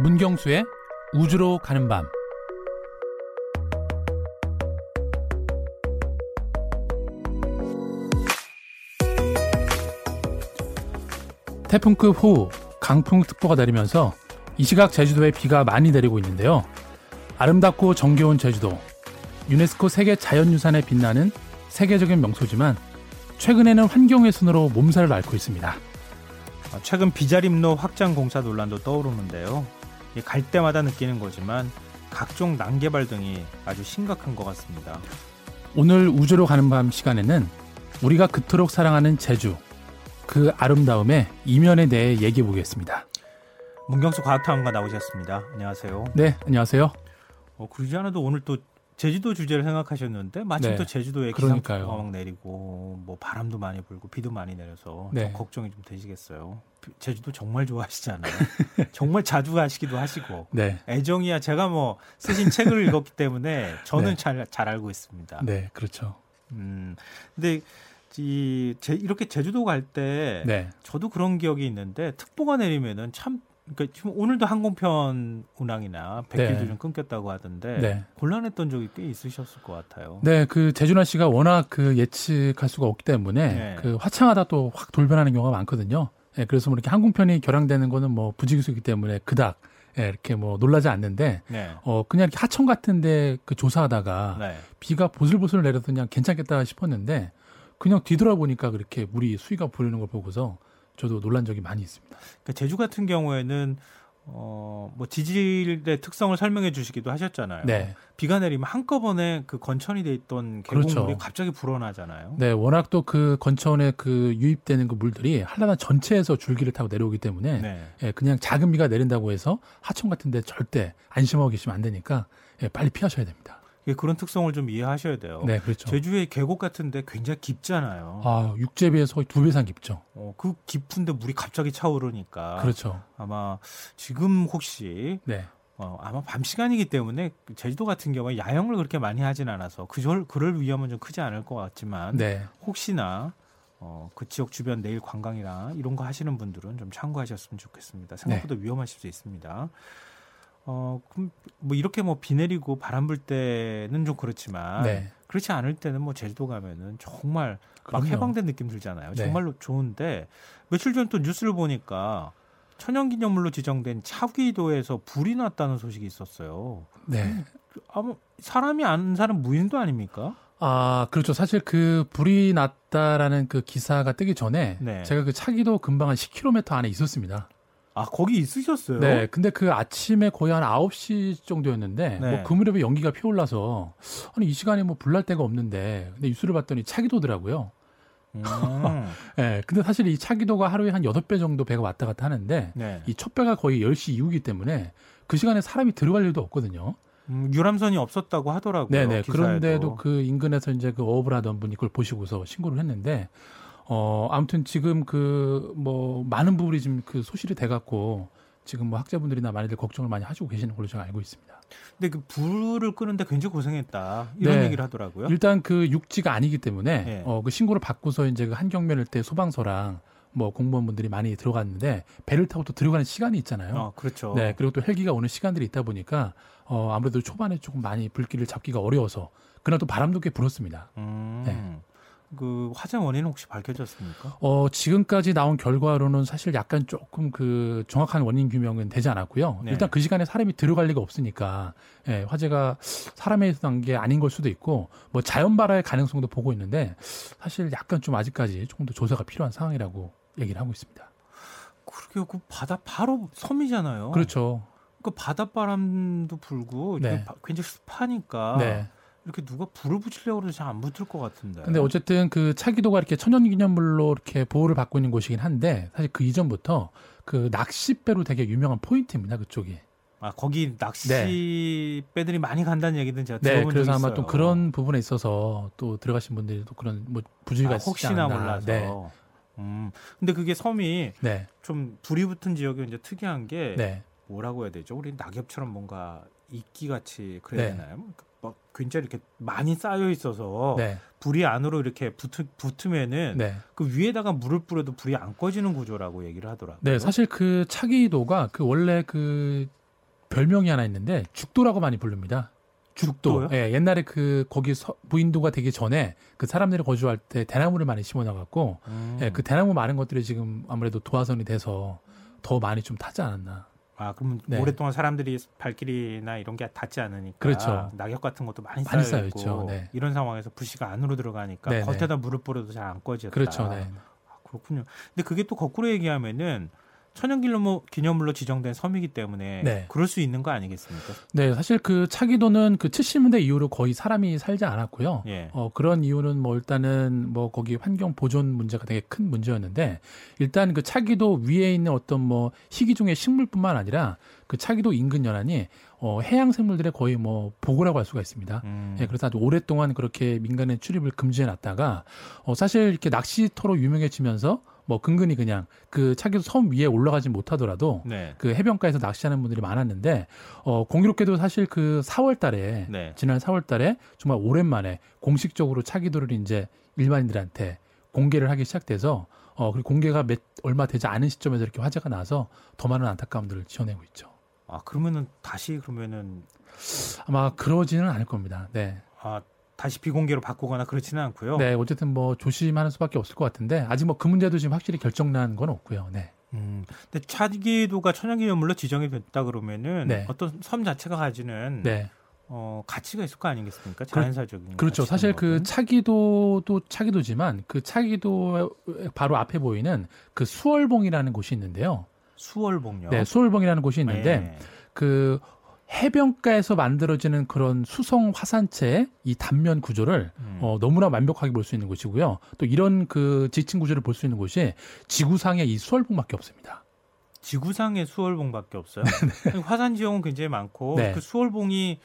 문경수의 우주로 가는 밤 태풍급 호우, 강풍특보가 내리면서 이 시각 제주도에 비가 많이 내리고 있는데요. 아름답고 정겨운 제주도, 유네스코 세계 자연유산에 빛나는 세계적인 명소지만 최근에는 환경의 순으로 몸살을 앓고 있습니다. 아, 최근 비자림로 확장 공사 논란도 떠오르는데요. 갈 때마다 느끼는 거지만 각종 난개발 등이 아주 심각한 것 같습니다. 오늘 우주로 가는 밤 시간에는 우리가 그토록 사랑하는 제주, 그 아름다움의 이면에 대해 얘기해 보겠습니다. 문경수 과학탐험가 나오셨습니다. 안녕하세요. 네, 안녕하세요. 어, 그러지 않아도 오늘 또 제주도 주제를 생각하셨는데 마침 네. 또 제주도에 기상특보가 막 내리고 뭐 바람도 많이 불고 비도 많이 내려서 네. 좀 걱정이 좀 되시겠어요. 제주도 정말 좋아하시잖아요. 정말 자주 가시기도 하시고 네. 애정이야 제가 뭐 쓰신 책을 읽었기 때문에 저는 잘잘 네. 잘 알고 있습니다. 네, 그렇죠. 음, 근데 이 제, 이렇게 제주도 갈때 네. 저도 그런 기억이 있는데 특보가 내리면은 참 그러니까 지금 오늘도 항공편 운항이나 백길도 네. 좀 끊겼다고 하던데 네. 곤란했던 적이 꽤 있으셨을 것 같아요. 네, 그 제주나 씨가 워낙 그 예측할 수가 없기 때문에 네. 그 화창하다 또 확 돌변하는 경우가 많거든요. 네, 그래서 뭐 이렇게 항공편이 결항되는 거는 뭐 부지기수이기 때문에 그닥 예, 이렇게 뭐 놀라지 않는데 네. 어 그냥 이렇게 하천 같은데 그 조사하다가 네. 비가 보슬보슬 내려서 그냥 괜찮겠다 싶었는데 그냥 뒤돌아보니까 그렇게 물이 수위가 부르는 걸 보고서 저도 놀란 적이 많이 있습니다. 그러니까 제주 같은 경우에는 어, 뭐 지질의 특성을 설명해 주시기도 하셨잖아요. 네. 비가 내리면 한꺼번에 그 건천이 돼 있던 계곡물이 그렇죠. 갑자기 불어나잖아요. 네, 워낙 또 그 건천에 그 유입되는 그 물들이 한라산 전체에서 줄기를 타고 내려오기 때문에 네. 예, 그냥 작은 비가 내린다고 해서 하천 같은 데 절대 안심하고 계시면 안 되니까 예, 빨리 피하셔야 됩니다. 예, 그런 특성을 좀 이해하셔야 돼요. 네, 그렇죠. 제주의 계곡 같은데 굉장히 깊잖아요. 아, 육지에 비해서 두배 이상 깊죠. 어, 그 깊은데 물이 갑자기 차오르니까. 그렇죠. 아마 지금 혹시 네. 어, 아마 밤 시간이기 때문에 제주도 같은 경우에 야영을 그렇게 많이 하진 않아서 그절 그럴 위험은 좀 크지 않을 것 같지만 네. 혹시나 어, 그 지역 주변 내일 관광이나 이런 거 하시는 분들은 좀 참고하셨으면 좋겠습니다. 생각보다 네. 위험하실 수 있습니다. 어, 그럼 뭐 이렇게 뭐 비 내리고 바람 불 때는 좀 그렇지만 네. 그렇지 않을 때는 뭐 제주도 가면은 정말 그럼요. 막 해방된 느낌 들잖아요. 네. 정말로 좋은데 며칠 전 또 뉴스를 보니까 천연기념물로 지정된 차귀도에서 불이 났다는 소식이 있었어요. 네. 아무 사람이 안 사는 무인도 아닙니까? 아, 그렇죠. 사실 그 불이 났다라는 그 기사가 뜨기 전에 네. 제가 그 차기도 금방 한 10km 안에 있었습니다. 아, 거기 있으셨어요? 네. 근데 그 아침에 거의 한 9시 정도였는데, 네. 뭐그 무렵에 연기가 피올라서, 아니, 이 시간에 뭐 불날 데가 없는데, 근데 뉴스를 봤더니 차기도더라고요. 음. 네, 근데 사실 이 차기도가 하루에 한 8배 정도 배가 왔다 갔다 하는데, 네. 이첫 배가 거의 10시 이후기 때문에 그 시간에 사람이 들어갈 일도 없거든요. 음, 유람선이 없었다고 하더라고요. 네네. 기사에도. 그런데도 그 인근에서 이제 그 어업을 하던 분이 그걸 보시고서 신고를 했는데, 어, 아무튼 지금 그 뭐 많은 부분이 지금 그 소실이 돼 갖고 지금 뭐 학자분들이나 많이들 걱정을 많이 하시고 계시는 걸로 제가 알고 있습니다. 근데 그 불을 끄는데 굉장히 고생했다 이런 네. 얘기를 하더라고요. 일단 그 육지가 아니기 때문에 네. 어, 그 신고를 받고서 이제 그 한경면을 때 소방서랑 뭐 공무원분들이 많이 들어갔는데 배를 타고 또 들어가는 시간이 있잖아요. 어, 그렇죠. 네, 그리고 또 헬기가 오는 시간들이 있다 보니까 어, 아무래도 초반에 조금 많이 불길을 잡기가 어려워서 그날 또 바람도 꽤 불었습니다. 음. 네. 그 화재 원인은 혹시 밝혀졌습니까? 어, 지금까지 나온 결과로는 사실 약간 조금 그 정확한 원인 규명은 되지 않았고요. 네. 일단 그 시간에 사람이 들어갈 리가 없으니까 예, 화재가 사람에서 난게 아닌 걸 수도 있고 뭐 자연 발화의 가능성도 보고 있는데 사실 약간 좀 아직까지 조금 더 조사가 필요한 상황이라고 얘기를 하고 있습니다. 그러게요. 그 바다 바로 섬이잖아요. 그렇죠. 그 바닷바람도 불고 네. 굉장히 습하니까 네. 이렇게 누가 불을 붙이려고 해도 잘 안 붙을 것 같은데. 근데 어쨌든 그 차기도가 이렇게 천연기념물로 이렇게 보호를 받고 있는 곳이긴 한데 사실 그 이전부터 그 낚싯배로 되게 유명한 포인트입니다. 그쪽이. 아 거기 낚시배들이 네. 많이 간다는 얘기는 제가 네, 들어본 네, 그래서 아마 또 그런 부분에 있어서 또 들어가신 분들이 또 그런 뭐 부주의가 아, 혹시나 않나. 몰라서. 네. 음. 근데 그게 섬이 네. 좀 불이 붙은 지역이 이제 특이한 게 네. 뭐라고 해야 되죠? 우리 낙엽처럼 뭔가 이끼 같이 그래야 네. 되나요? 막 굉장히 이렇게 많이 쌓여 있어서 네. 불이 안으로 이렇게 붙으, 붙으면은 네. 그 위에다가 물을 뿌려도 불이 안 꺼지는 구조라고 얘기를 하더라고요. 네, 사실 그 차기도가 그 원래 그 별명이 하나 있는데 죽도라고 많이 부릅니다. 죽도. 예, 옛날에 그 거기 서, 무인도가 되기 전에 그 사람들이 거주할 때 대나무를 많이 심어놔 갖고 음. 예, 그 대나무 많은 것들이 지금 아무래도 도화선이 돼서 더 많이 좀 타지 않았나. 아, 그럼 네. 오랫동안 사람들이 발길이나 이런 게 닿지 않으니까 그렇죠. 낙엽 같은 것도 많이, 많이 쌓여 있고 네. 이런 상황에서 부시가 안으로 들어가니까 네네. 겉에다 물을 뿌려도 잘 안 꺼졌다. 그렇죠. 네. 아, 그렇군요. 근데 그게 또 거꾸로 얘기하면은 천연기념물 기념물로 지정된 섬이기 때문에 네. 그럴 수 있는 거 아니겠습니까? 네, 사실 그 차기도는 그 70년대 이후로 거의 사람이 살지 않았고요. 예. 어, 그런 이유는 뭐 일단은 뭐 거기 환경 보존 문제가 되게 큰 문제였는데 일단 그 차기도 위에 있는 어떤 뭐 희귀종의 식물뿐만 아니라 그 차기도 인근 연안이 어, 해양 생물들의 거의 뭐 보고라고 할 수가 있습니다. 음. 예, 그래서 아주 오랫동안 그렇게 민간의 출입을 금지해 놨다가 어, 사실 이렇게 낚시터로 유명해지면서 뭐 근근히 그냥 그 차기도 섬 위에 올라가지 못하더라도 네. 그 해변가에서 낚시하는 분들이 많았는데 어 공교롭게도 사실 그 4월 달에 네. 지난 4월 달에 정말 오랜만에 공식적으로 차기도를 이제 일반인들한테 공개를 하기 시작돼서 어 그리고 공개가 몇 얼마 되지 않은 시점에서 이렇게 화제가 나서 더 많은 안타까움들을 지어내고 있죠. 아 그러면은 다시 그러면은 아마 그러지는 않을 겁니다. 네. 아 다시 비공개로 바꾸거나 그렇지는 않고요. 네, 어쨌든 뭐 조심하는 수밖에 없을 것 같은데 아직 뭐 그 문제도 지금 확실히 결정난 건 없고요. 네. 음, 근데 차기도가 천연기념물로 지정이 됐다 그러면은 네. 어떤 섬 자체가 가지는 네. 어, 가치가 있을 거 아니겠습니까? 자연사적인. 그 렇죠. 사실 그 차기도도 차기도지만 그 차기도 바로 앞에 보이는 그 수월봉이라는 곳이 있는데요. 수월봉요? 네, 수월봉이라는 곳이 있는데 네. 그 해변가에서 만들어지는 그런 수성 화산체의 이 단면 구조를 음. 어, 너무나 완벽하게 볼 수 있는 곳이고요. 또 이런 그 지층 구조를 볼 수 있는 곳이 지구상의 이 수월봉밖에 없습니다. 지구상의 수월봉밖에 없어요. 네, 네. 화산 지형은 굉장히 많고 네. 그 수월봉이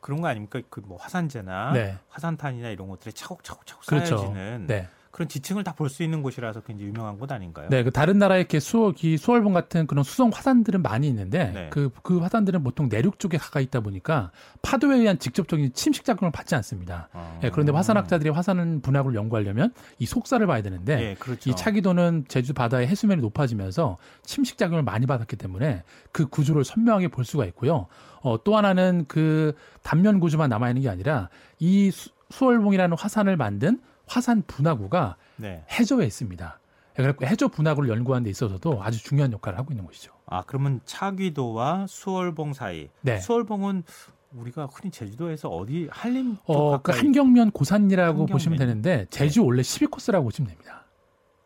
그런 거 아닙니까? 그 뭐 화산재나 네. 화산탄이나 이런 것들이 차곡차곡 차곡 그렇죠. 쌓여지는 네. 그런 지층을 다 볼 수 있는 곳이라서 굉장히 유명한 곳 아닌가요? 네, 그 다른 나라의 이렇게 수월, 기 수월봉 같은 그런 수성 화산들은 많이 있는데 네. 그, 그 화산들은 보통 내륙 쪽에 가까이 있다 보니까 파도에 의한 직접적인 침식 작용을 받지 않습니다. 아. 네, 그런데 화산학자들이 화산 분학을 연구하려면 이 속살을 봐야 되는데 네, 그렇죠. 이 차기도는 제주 바다의 해수면이 높아지면서 침식 작용을 많이 받았기 때문에 그 구조를 선명하게 볼 수가 있고요. 어, 또 하나는 그 단면 구조만 남아 있는 게 아니라 이 수, 수월봉이라는 화산을 만든 화산 분화구가 네. 해저에 있습니다. 그래서 해저 분화구를 연구하는 데 있어서도 아주 중요한 역할을 하고 있는 것이죠. 아, 그러면 차귀도와 수월봉 사이. 네. 수월봉은 우리가 흔히 제주도에서 어디 한림 쪽 어, 그 한경면 고산이라고 한경면. 보시면 되는데 제주 네. 원래 12코스라고 보시면 됩니다.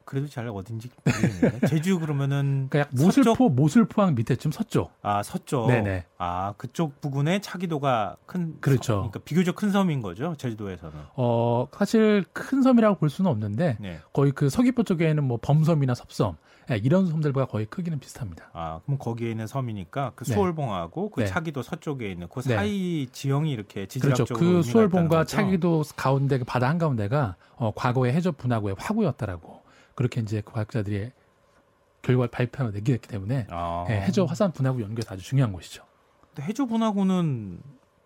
그래도 잘 어딘지 모르겠는데 제주 그러면은 그러니까 모슬포 서쪽? 모슬포항 밑에쯤 서쪽. 아 서쪽. 네네. 아 그쪽 부근에 차기도가 큰. 그렇죠. 섬, 그러니까 비교적 큰 섬인 거죠 제주도에서는. 어 사실 큰 섬이라고 볼 수는 없는데 네. 거의 그 서귀포 쪽에는 뭐 범섬이나 섭섬 네, 이런 섬들과 거의 크기는 비슷합니다. 아 그럼 거기에 있는 섬이니까 그 네. 수월봉하고 그 네. 차기도 서쪽에 있는 그 네. 사이 지형이 이렇게 지질학적으로 그렇죠. 그 수월봉과 차기도 가운데 그 바다 한 가운데가 어, 과거의 해저 분화구의 화구였다라고. 그렇게 이제 과학자들이 결과 발표를 내기 했기 때문에 아. 예, 해저 화산 분화구 연구에서 아주 중요한 것이죠. 근데 해저 분화구는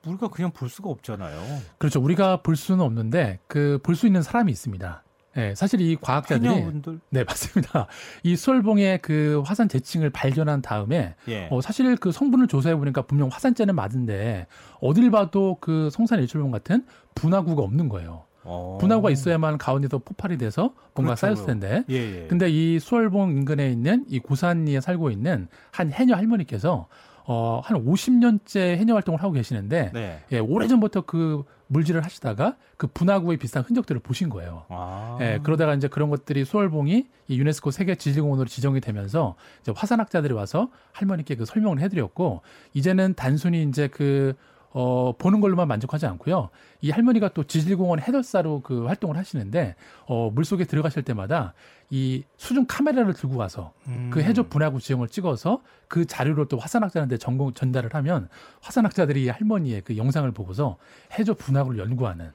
우리가 그냥 볼 수가 없잖아요. 그렇죠. 우리가 볼 수는 없는데 그 볼 수 있는 사람이 있습니다. 네, 사실 이 과학자들이 해녀분들? 네 맞습니다. 이 수월봉의 그 화산 재층을 발견한 다음에 예. 어, 사실 그 성분을 조사해 보니까 분명 화산재는 맞은데 어딜 봐도 그 성산 일출봉 같은 분화구가 없는 거예요. 어. 분화구가 있어야만 가운데서 폭발이 돼서 뭔가 그렇죠. 쌓였을 텐데. 예, 예. 근데 이 수월봉 인근에 있는 이 고산리에 살고 있는 한 해녀 할머니께서 어, 한 50년째 해녀 활동을 하고 계시는데, 네. 예, 오래전부터 그 물질을 하시다가 그 분화구의 비슷한 흔적들을 보신 거예요. 아. 예, 그러다가 이제 그런 것들이 수월봉이 이 유네스코 세계 지질공원으로 지정이 되면서 이제 화산학자들이 와서 할머니께 그 설명을 해드렸고, 이제는 단순히 이제 그 어, 보는 걸로만 만족하지 않고요. 이 할머니가 또 지질공원 해설사로 그 활동을 하시는데, 어, 물 속에 들어가실 때마다 이 수중 카메라를 들고 가서 그 음. 그 해저 분화구 지형을 찍어서 그 자료를 또 화산학자한테 전공, 전달을 하면 화산학자들이 할머니의 그 영상을 보고서 해저 분화구를 연구하는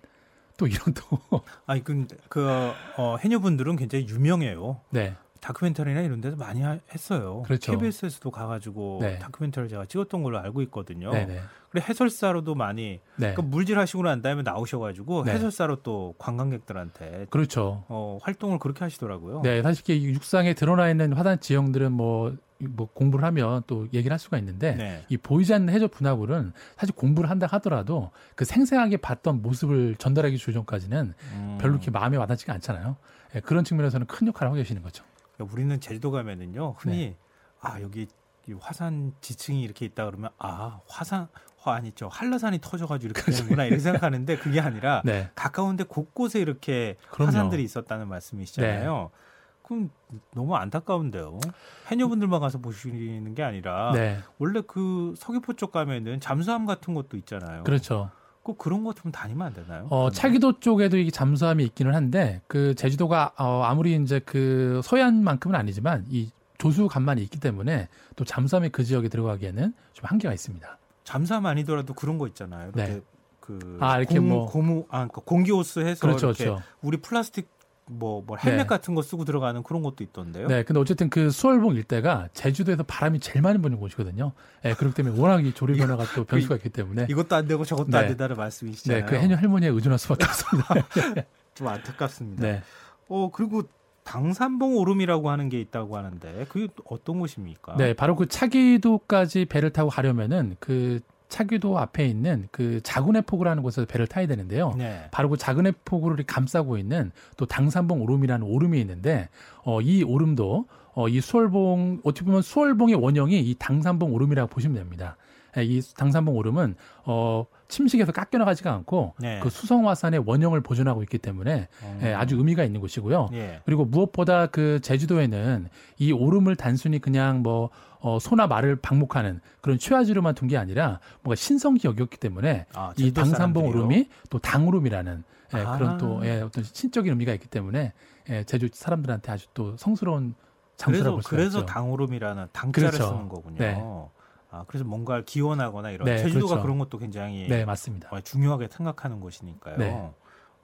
또 이런 또. 아니, 그, 그, 어, 해녀분들은 굉장히 유명해요. 네. 다큐멘터리나 이런 데서 많이 하, 했어요. 그렇죠. KBS에서도 가가지고 네. 다큐멘터리 제가 찍었던 걸로 알고 있거든요. 네네. 그리고 해설사로도 많이 네. 그러니까 물질 하시고 난 다음에 나오셔가지고 네. 해설사로 또 관광객들한테 그렇죠. 어, 활동을 그렇게 하시더라고요. 네, 사실 육상에 드러나 있는 화산 지형들은 뭐뭐 공부를 하면 또 얘기를 할 수가 있는데 네. 이 보이지 않는 해저 분화구는 사실 공부를 한다 하더라도 그 생생하게 봤던 모습을 전달하기 조정까지는 음. 별로 이렇게 마음에 와닿지가 않잖아요. 예, 그런 측면에서는 큰 역할을 하고 계시는 거죠. 그러니까 우리는 제주도 가면은요 흔히 네. 아 여기 화산 지층이 이렇게 있다 그러면 아 화산 아니죠 한라산이 터져가지고 이렇게 그렇죠. 되는구나 이렇게 생각하는데 그게 아니라 네. 가까운데 곳곳에 이렇게 그럼요. 화산들이 있었다는 말씀이시잖아요. 네. 그럼 너무 안타까운데요. 해녀분들만 가서 보시는 게 아니라 네. 원래 그 서귀포 쪽 가면은 잠수함 같은 것도 있잖아요. 그렇죠. 꼭 그런 것 좀 다니면 안 되나요? 어, 차기도 쪽에도 이게 잠수함이 있기는 한데 그 제주도가 어, 아무리 이제 그 서해안만큼은 아니지만 이 조수 간만이 있기 때문에 또 잠수함이 그 지역에 들어가기에는 좀 한계가 있습니다. 잠수함 아니더라도 그런 거 있잖아요. 이렇게 네. 그 아, 이렇게 공, 뭐 고무 아 그러니까 공기 호스 해서 그렇죠, 그렇죠. 우리 플라스틱 뭐, 뭐 헬멧 네. 같은 거 쓰고 들어가는 그런 것도 있던데요. 네, 근데 어쨌든 그 수월봉 일대가 제주도에서 바람이 제일 많이 부는 곳이거든요. 네, 그렇기 때문에 워낙 이 조리 변화가 또 변수가 있기 때문에 이것도 안 되고 저것도 네. 안 된다는 말씀이시잖아요. 네, 그 해녀 할머니에 의존할 수밖에 없습니다. 좀 안타깝습니다. 네. 어 그리고 당산봉 오름이라고 하는 게 있다고 하는데 그게 어떤 곳입니까? 네, 바로 그 차기도까지 배를 타고 가려면은 그 차기도 앞에 있는 그 자군의 포구라는 곳에서 배를 타야 되는데요. 네. 바로 그 자군의 포구를 감싸고 있는 또 당산봉 오름이라는 오름이 있는데 어, 이 오름도 어, 이 수월봉 어떻게 보면 수월봉의 원형이 이 당산봉 오름이라고 보시면 됩니다. 예, 이 당산봉 오름은 어 침식에서 깎여나가지가 않고 네. 그 수성화산의 원형을 보존하고 있기 때문에 음. 예, 아주 의미가 있는 곳이고요. 예. 그리고 무엇보다 그 제주도에는 이 오름을 단순히 그냥 뭐 어, 소나 말을 방목하는 그런 최화지로만 둔 게 아니라 뭔가 신성기 여겼기 때문에 아, 이 당산봉 오름이 또 당오름이라는 예, 아. 그런 또 예, 어떤 신적인 의미가 있기 때문에 예, 제주 사람들한테 아주 또 성스러운 장소라고 볼 수가 그래서 있죠. 당오름이라는 당자를 그렇죠. 쓰는 거군요. 네. 아, 그래서 뭔가를 기원하거나 이런 네, 제주도가 그렇죠. 그런 것도 굉장히 네, 맞습니다. 중요하게 생각하는 곳이니까요. 네.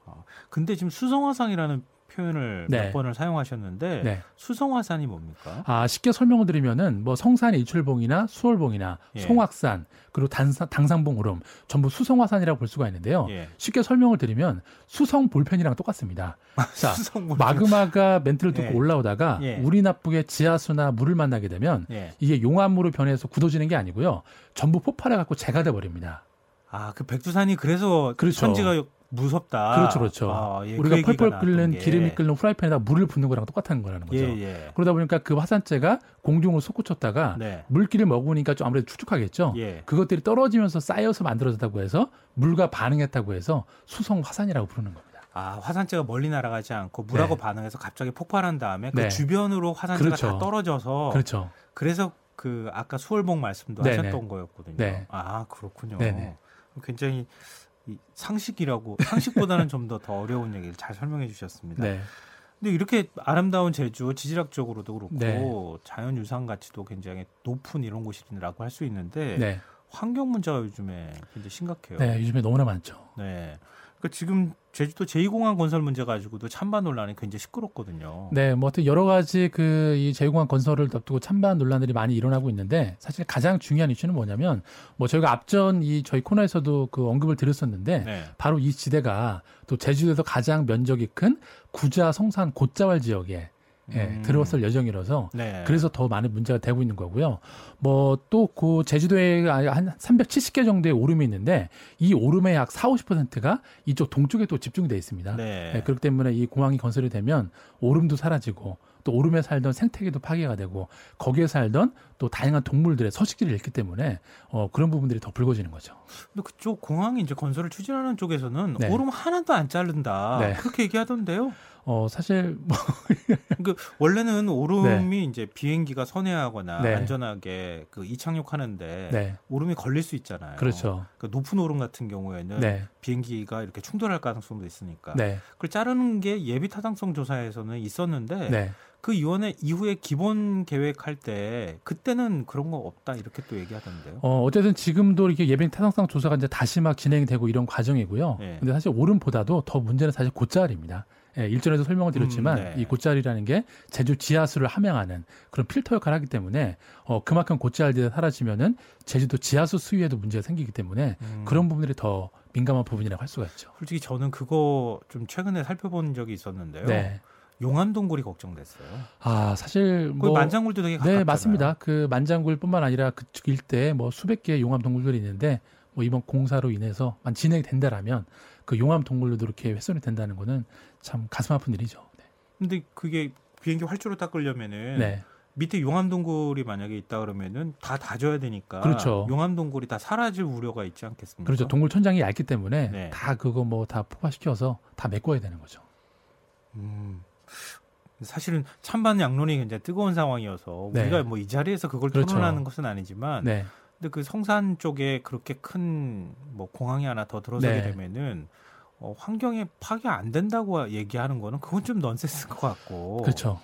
아, 근데 지금 수성화상이라는 표현을 네. 몇 번을 사용하셨는데 네. 수성화산이 뭡니까? 아 쉽게 설명을 드리면은 뭐 성산 이출봉이나 수월봉이나 예. 송악산 그리고 단사, 당상봉 오름 전부 수성화산이라고 볼 수가 있는데요. 예. 쉽게 설명을 드리면 수성 볼펜이랑 똑같습니다. 자 마그마가 멘트를 듣고 예. 올라오다가 예. 우리 나쁘게 지하수나 물을 만나게 되면 예. 이게 용암으로 변해서 굳어지는 게 아니고요. 전부 폭발해 갖고 재가 돼 버립니다. 아, 그 백두산이 그래서 그렇죠. 천지가 무섭다. 그렇죠, 그렇죠. 아, 예, 우리가 그 펄펄 끓는 기름이 끓는 후라이팬에다 물을 붓는 거랑 똑같은 거라는 거죠. 예, 예. 그러다 보니까 그 화산재가 공중을 솟구쳤다가 네. 물기를 먹으니까 좀 아무래도 축축하겠죠. 예. 그것들이 떨어지면서 쌓여서 만들어졌다고 해서 물과 반응했다고 해서 수성 화산이라고 부르는 겁니다. 아, 화산재가 멀리 날아가지 않고 물하고 네. 반응해서 갑자기 폭발한 다음에 그 네. 주변으로 화산재가 그렇죠. 다 떨어져서 그렇죠. 그래서 그 아까 수월봉 말씀도 네네. 하셨던 거였거든요. 네. 아, 그렇군요. 네네. 굉장히 이 상식이라고 상식보다는 좀 더 더 어려운 얘기를 잘 설명해 주셨습니다. 네. 근데 이렇게 아름다운 제주 지질학적으로도 그렇고 네. 자연 유산 가치도 굉장히 높은 이런 곳이라고 할 수 있는데 네. 환경 문제가 요즘에 굉장히 심각해요. 네, 요즘에 너무나 많죠. 네. 그러니까 지금 제주도 제2공항 건설 문제 가지고도 찬반 논란이 굉장히 시끄럽거든요. 네, 뭐 어떤 여러 가지 그 이 제2공항 건설을 덮두고 찬반 논란들이 많이 일어나고 있는데 사실 가장 중요한 이슈는 뭐냐면 뭐 저희가 앞전 이 저희 코너에서도 그 언급을 드렸었는데 네. 바로 이 지대가 또 제주도에서 가장 면적이 큰 구자 성산 곶자왈 지역에 예, 음. 들어왔을 예정이라서 네. 그래서 더 많은 문제가 되고 있는 거고요. 뭐 또 그 제주도에 한 370개 정도의 오름이 있는데 이 오름의 약 4, 50%가 이쪽 동쪽에 또 집중이 돼 있습니다. 네. 예, 그렇기 때문에 이 공항이 건설이 되면 오름도 사라지고 또 오름에 살던 생태계도 파괴가 되고 거기에 살던 또 다양한 동물들의 서식지를 잃기 때문에 어, 그런 부분들이 더 불거지는 거죠. 근데 그쪽 공항이 이제 건설을 추진하는 쪽에서는 네. 오름 하나도 안 자른다 네. 그렇게 얘기하던데요. 어 사실 뭐 그 원래는 오름이 네. 이제 비행기가 선회하거나 네. 안전하게 그 이착륙 하는데 네. 오름이 걸릴 수 있잖아요. 그렇죠. 그 높은 오름 같은 경우에는 네. 비행기가 이렇게 충돌할 가능성도 있으니까 네. 그걸 자르는 게 예비 타당성 조사에서는 있었는데 네. 그 위원회 이후에 기본 계획할 때 그때는 그런 거 없다 이렇게 또 얘기하던데요. 어 어쨌든 지금도 이렇게 예비 타당성 조사가 이제 다시 막 진행되고 이런 과정이고요. 네. 근데 사실 오름보다도 더 문제는 사실 곧자리입니다. 예, 일전에도 설명을 드렸지만 음, 네. 이 곶자리라는 게 제주 지하수를 함양하는 그런 필터 역할을 하기 때문에 어 그만큼 곶자리가 사라지면은 제주도 지하수 수위에도 문제가 생기기 때문에 음. 그런 부분들이 더 민감한 부분이라고 할 수가 있죠. 솔직히 저는 그거 좀 최근에 살펴본 적이 있었는데요. 네. 용암동굴이 걱정됐어요. 아 사실 뭐 만장굴도 되게 가깝잖아요. 네 맞습니다. 그 만장굴뿐만 아니라 그쪽 일대에 뭐 수백 개의 용암동굴들이 있는데 뭐 이번 공사로 인해서 만 진행이 된다라면 그 용암 동굴도 이렇게 훼손이 된다는 거는 참 가슴 아픈 일이죠. 네. 근데 그게 비행기 활주로 닦으려면은 네. 밑에 용암 동굴이 만약에 있다 그러면은 다 다져야 되니까 그렇죠. 용암 동굴이 다 사라질 우려가 있지 않겠습니까? 그렇죠. 동굴 천장이 얇기 때문에 네. 다 그거 뭐다 폭파시켜서 다 메꿔야 되는 거죠. 음. 사실은 찬반 양론이 굉장히 뜨거운 상황이어서 네. 우리가 뭐 이 자리에서 그걸 그렇죠. 토론하는 것은 아니지만 네. 근데 그 성산 쪽에 그렇게 큰 뭐 공항이 하나 더 들어서게 네. 되면은 어, 환경에 파괴 안 된다고 얘기하는 거는 그건 좀 넌센스인 것 같고. 그렇죠.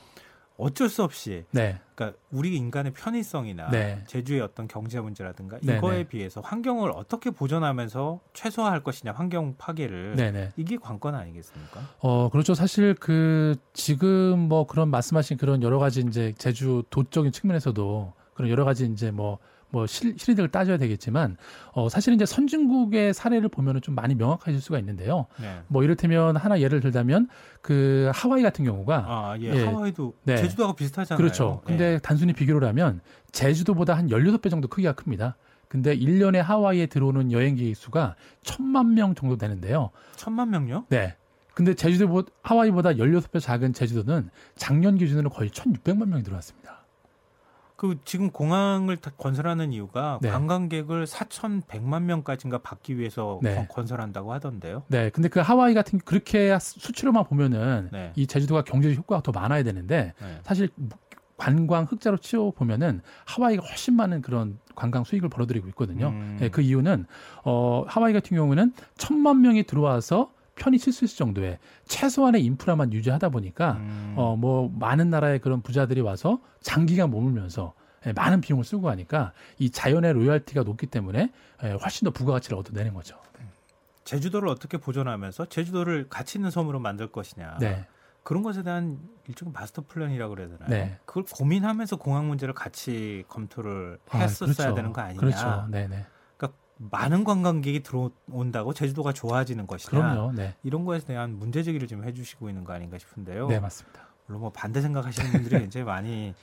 어쩔 수 없이 네. 그러니까 우리 인간의 편의성이나 네. 제주의 어떤 경제 문제라든가 네, 이거에 네. 비해서 환경을 어떻게 보존하면서 최소화할 것이냐 환경 파괴를 네, 네. 이게 관건 아니겠습니까? 어 그렇죠. 사실 그 지금 뭐 그런 말씀하신 그런 여러 가지 이제 제주 도적인 측면에서도 그런 여러 가지 이제 뭐 뭐 실, 실리들을 따져야 되겠지만 어 사실은 이제 선진국의 사례를 보면은 좀 많이 명확해질 수가 있는데요. 네. 뭐 이를테면 하나 예를 들자면 그 하와이 같은 경우가 아, 예. 예. 하와이도 네. 제주도하고 비슷하잖아요. 그렇죠. 근데 예. 단순히 비교를 하면 제주도보다 한 16배 정도 크기가 큽니다. 근데 1년에 하와이에 들어오는 여행객 수가 천만 명 정도 되는데요. 천만 명요? 네. 근데 제주도 하와이보다 16배 작은 제주도는 작년 기준으로 거의 1,600만 명이 들어왔습니다. 그 지금 공항을 건설하는 이유가 네. 관광객을 4,100만 명까지인가 받기 위해서 네. 건설한다고 하던데요. 네. 근데 그 하와이 같은 그렇게 수치로만 보면은 네. 이 제주도가 경제적 효과가 더 많아야 되는데 네. 사실 관광 흑자로 치워 보면은 하와이가 훨씬 많은 그런 관광 수익을 벌어들이고 있거든요. 음. 네, 그 이유는 어 하와이 같은 경우는 천만 명이 들어와서 편히 칠 수 있을 정도의 최소한의 인프라만 유지하다 보니까 음. 어뭐 많은 나라의 그런 부자들이 와서 장기간 머물면서 예, 많은 비용을 쓰고 하니까 이 자연의 로열티가 높기 때문에 예, 훨씬 더 부가가치를 얻어내는 거죠. 제주도를 어떻게 보존하면서 제주도를 가치 있는 섬으로 만들 것이냐. 네. 그런 것에 대한 일종의 마스터 플랜이라고 그래야 되나요? 네. 그걸 고민하면서 공항 문제를 같이 검토를 아, 했었어야 아, 그렇죠. 되는 거 아니냐. 그렇죠. 네네. 네. 많은 관광객이 들어온다고 제주도가 좋아지는 것이냐 그럼요. 네. 이런 거에 대한 문제 제기를 좀 해주시고 있는 거 아닌가 싶은데요. 네 맞습니다. 물론 뭐 반대 생각하시는 분들이 굉장히 많이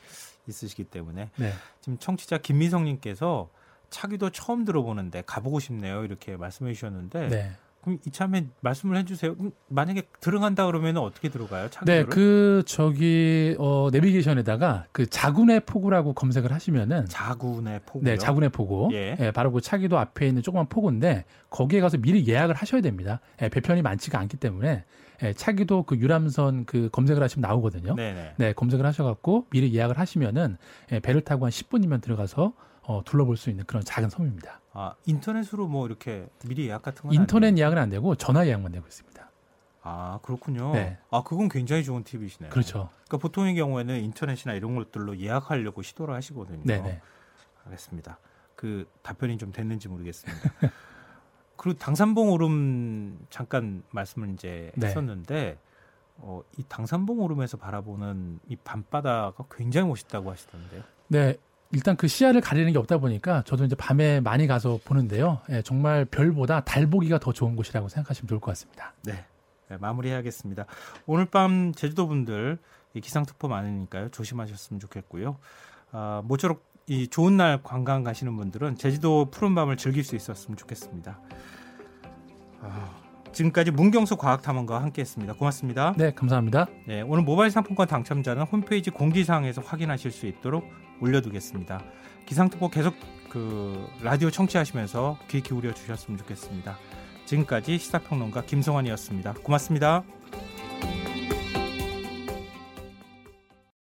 있으시기 때문에 네. 지금 청취자 김미성님께서 차기도 처음 들어보는데 가보고 싶네요 이렇게 말씀해 주셨는데 네. 그럼 이참에 말씀을 해주세요. 만약에 들어간다 그러면 어떻게 들어가요? 네, 그 저기 어, 내비게이션에다가 그 자군의 포구라고 검색을 하시면은 자군의 포구. 네, 자군의 포구. 예. 예. 바로 그 차기도 앞에 있는 조그만 포구인데 거기에 가서 미리 예약을 하셔야 됩니다. 예, 배편이 많지가 않기 때문에 예, 차기도 그 유람선 그 검색을 하시면 나오거든요. 네네. 네, 검색을 하셔갖고 미리 예약을 하시면은 예, 배를 타고 한 10분이면 들어가서 어, 둘러볼 수 있는 그런 작은 섬입니다. 아 인터넷으로 뭐 이렇게 미리 예약 같은 건 인터넷 아니에요? 예약은 안 되고 전화 예약만 되고 있습니다. 아 그렇군요. 네. 아 그건 굉장히 좋은 팁이시네요. 그렇죠. 그러니까 보통의 경우에는 인터넷이나 이런 것들로 예약하려고 시도를 하시거든요. 네네. 알겠습니다. 그 답변이 좀 됐는지 모르겠습니다. 그리고 당산봉 오름 잠깐 말씀을 이제 네. 했었는데 어, 이 당산봉 오름에서 바라보는 이 밤바다가 굉장히 멋있다고 하시던데요. 네, 일단 그 시야를 가리는 게 없다 보니까 저도 이제 밤에 많이 가서 보는데요. 예, 정말 별보다 달 보기가 더 좋은 곳이라고 생각하시면 좋을 것 같습니다. 네. 네 마무리해야겠습니다. 오늘 밤 제주도 분들 이 기상특보 많으니까요. 조심하셨으면 좋겠고요. 아, 모쪼록 이 좋은 날 관광 가시는 분들은 제주도 푸른 밤을 즐길 수 있었으면 좋겠습니다. 아, 지금까지 문경수 과학탐험가와 함께했습니다. 고맙습니다. 네, 감사합니다. 네, 오늘 모바일 상품권 당첨자는 홈페이지 공지사항에서 확인하실 수 있도록 올려두겠습니다. 기상특보 계속 그 라디오 청취하시면서 귀 기울여 주셨으면 좋겠습니다. 지금까지 시사평론가 김성환이었습니다. 고맙습니다.